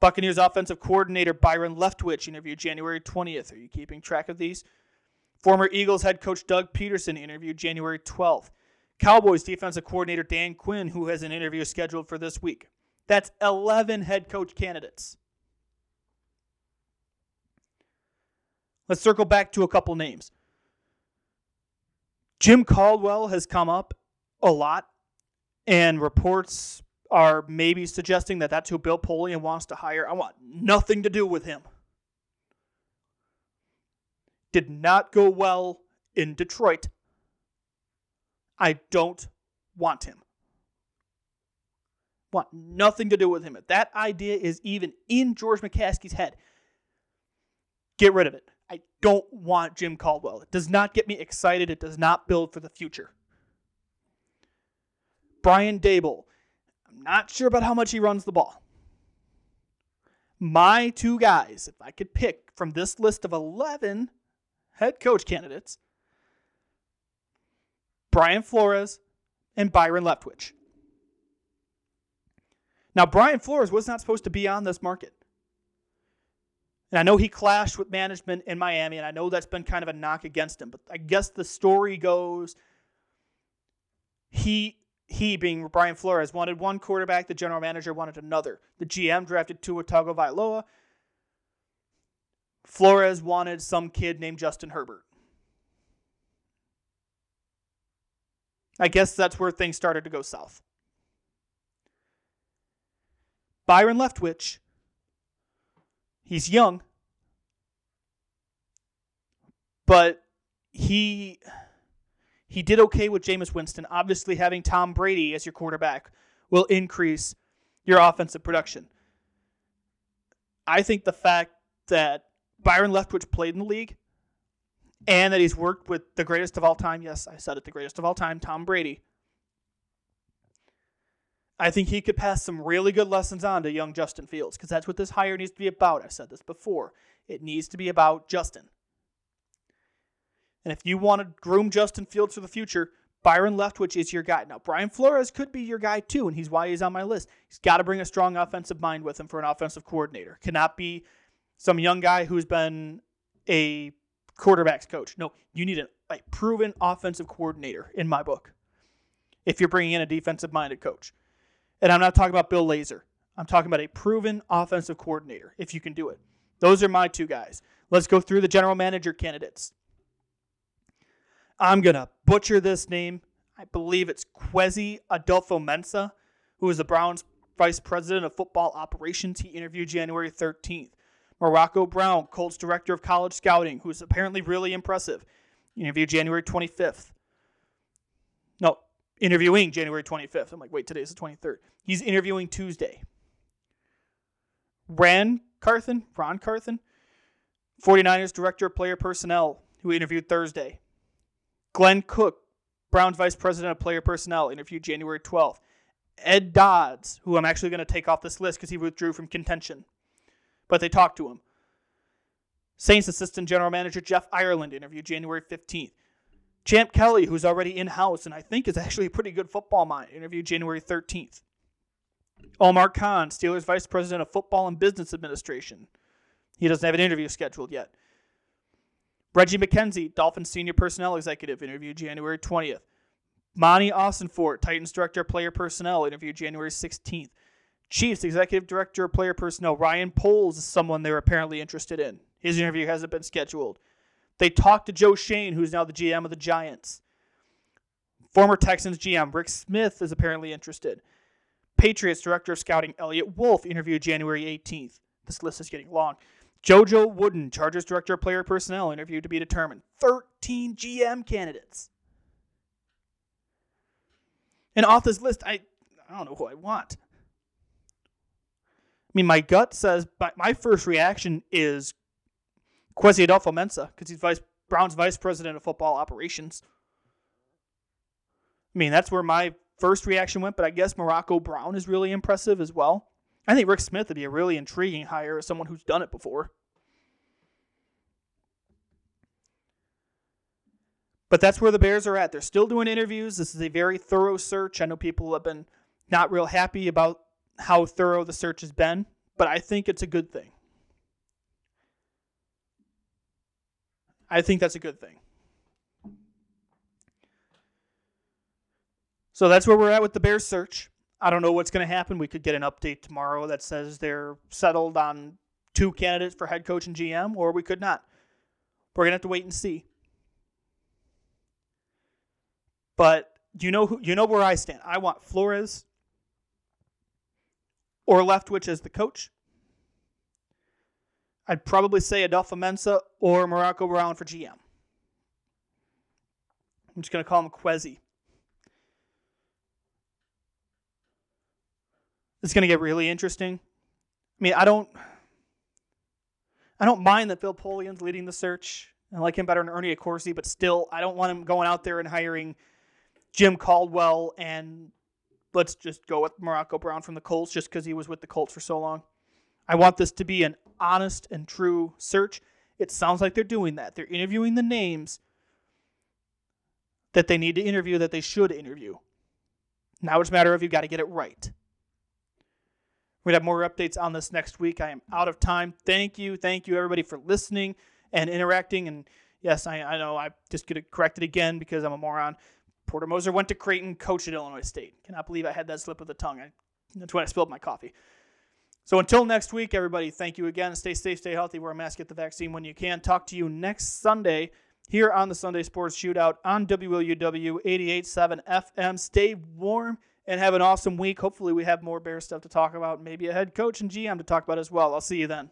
Buccaneers offensive coordinator Byron Leftwich interviewed January 20th. Are you keeping track of these? Former Eagles head coach Doug Pederson interviewed January 12th. Cowboys defensive coordinator Dan Quinn, who has an interview scheduled for this week. That's 11 head coach candidates. Let's circle back to a couple names. Jim Caldwell has come up a lot, and reports are maybe suggesting that that's who Bill Polian wants to hire. I want nothing to do with him. Did not go well in Detroit. I don't want him. Want nothing to do with him. If that idea is even in George McCaskey's head, get rid of it. I don't want Jim Caldwell. It does not get me excited. It does not build for the future. Brian Daboll. I'm not sure about how much he runs the ball. My two guys, if I could pick from this list of 11 head coach candidates, Brian Flores and Byron Leftwich. Now, Brian Flores was not supposed to be on this market. And I know he clashed with management in Miami, and I know that's been kind of a knock against him. But I guess the story goes he he being Brian Flores wanted one quarterback, the general manager wanted another. The GM drafted Tua Tagovailoa. Flores wanted some kid named Justin Herbert. I guess that's where things started to go south. Byron Leftwich He's young, but he he did okay with Jameis Winston. Obviously, having Tom Brady as your quarterback will increase your offensive production. I think the fact that Byron Leftwich played in the league and that he's worked with the greatest of all time, yes, I said it, the greatest of all time, Tom Brady. I think he could pass some really good lessons on to young Justin Fields because that's what this hire needs to be about. I've said this before. It needs to be about Justin. And if you want to groom Justin Fields for the future, Byron Leftwich is your guy. Now, Brian Flores could be your guy too, and he's why he's on my list. He's got to bring a strong offensive mind with him for an offensive coordinator. Cannot be some young guy who's been a quarterback's coach. No, you need a proven offensive coordinator in my book if you're bringing in a defensive minded coach. And I'm not talking about Bill Lazor. I'm talking about a proven offensive coordinator if you can do it. Those are my two guys. Let's go through the general manager candidates. I'm going to butcher this name. I believe it's Kwesi Adofo-Mensah, who is the Browns vice president of football operations. He interviewed January 13th. Morocco Brown, Colts director of college scouting, who's apparently really impressive. Interviewed January 25th. Interviewing January 25th. I'm like, wait, today's the 23rd. He's interviewing Tuesday. Ran Carthon, Ron Carthon, 49ers director of player personnel, who interviewed Thursday. Glenn Cook, Browns vice president of player personnel, interviewed January 12th. Ed Dodds, who I'm actually going to take off this list because he withdrew from contention, but they talked to him. Saints assistant general manager Jeff Ireland interviewed January 15th. Champ Kelly, who's already in house and I think is actually a pretty good football mind, interviewed January 13th. Omar Khan, Steelers Vice President of Football and Business Administration. He doesn't have an interview scheduled yet. Reggie McKenzie, Dolphins Senior Personnel Executive, interviewed January 20th. Monti Ossenfort, Titans Director of Player Personnel, interviewed January 16th. Chiefs Executive Director of Player Personnel, Ryan Poles is someone they're apparently interested in. His interview hasn't been scheduled. They talked to Joe Schoen, who's now the GM of the Giants. Former Texans GM Rick Smith is apparently interested. Patriots Director of Scouting Eliot Wolf interviewed January 18th. This list is getting long. JoJo Wooden, Chargers Director of Player Personnel, interviewed to be determined. 13 GM candidates. And off this list, I, I don't know who I want. I mean, my gut says, but my first reaction is Kwesi Adofo-Mensah because he's vice Brown's vice president of football operations. I mean, that's where my first reaction went, but I guess Morocco Brown is really impressive as well. I think Rick Smith would be a really intriguing hire as someone who's done it before. But that's where the Bears are at. They're still doing interviews. This is a very thorough search. I know people have been not real happy about how thorough the search has been, but I think it's a good thing. I think that's a good thing. So that's where we're at with the Bears search. I don't know what's going to happen. We could get an update tomorrow that says they're settled on two candidates for head coach and GM, or we could not. We're going to have to wait and see. But you know who you know where I stand. I want Flores or Leftwich as the coach. I'd probably say Adofo-Mensah or Morocco Brown for GM. I'm just going to call him Kwesi. It's going to get really interesting. I mean, I don't I don't mind that Phil Polian's leading the search. I like him better than Ernie Accorsi, but still, I don't want him going out there and hiring Jim Caldwell and let's just go with Morocco Brown from the Colts just because he was with the Colts for so long. I want this to be an honest and true search. It sounds like they're doing that. They're interviewing the names that they need to interview, that they should interview. Now it's a matter of you've got to get it right. To have more updates on this next week. I am out of time. Thank you. Thank you, everybody, for listening and interacting. And yes, I, I know I just get it corrected again because I'm a moron. Porter Moser went to Creighton, coached at Illinois State. Cannot believe I had that slip of the tongue. I, that's when I spilled my coffee. So until next week, everybody, thank you again. Stay safe, stay healthy, wear a mask, get the vaccine when you can. Talk to you next Sunday here on the Sunday Sports Shootout on WLUW 88.7 FM. Stay warm and have an awesome week. Hopefully, we have more Bear stuff to talk about, maybe a head coach and GM to talk about as well. I'll see you then.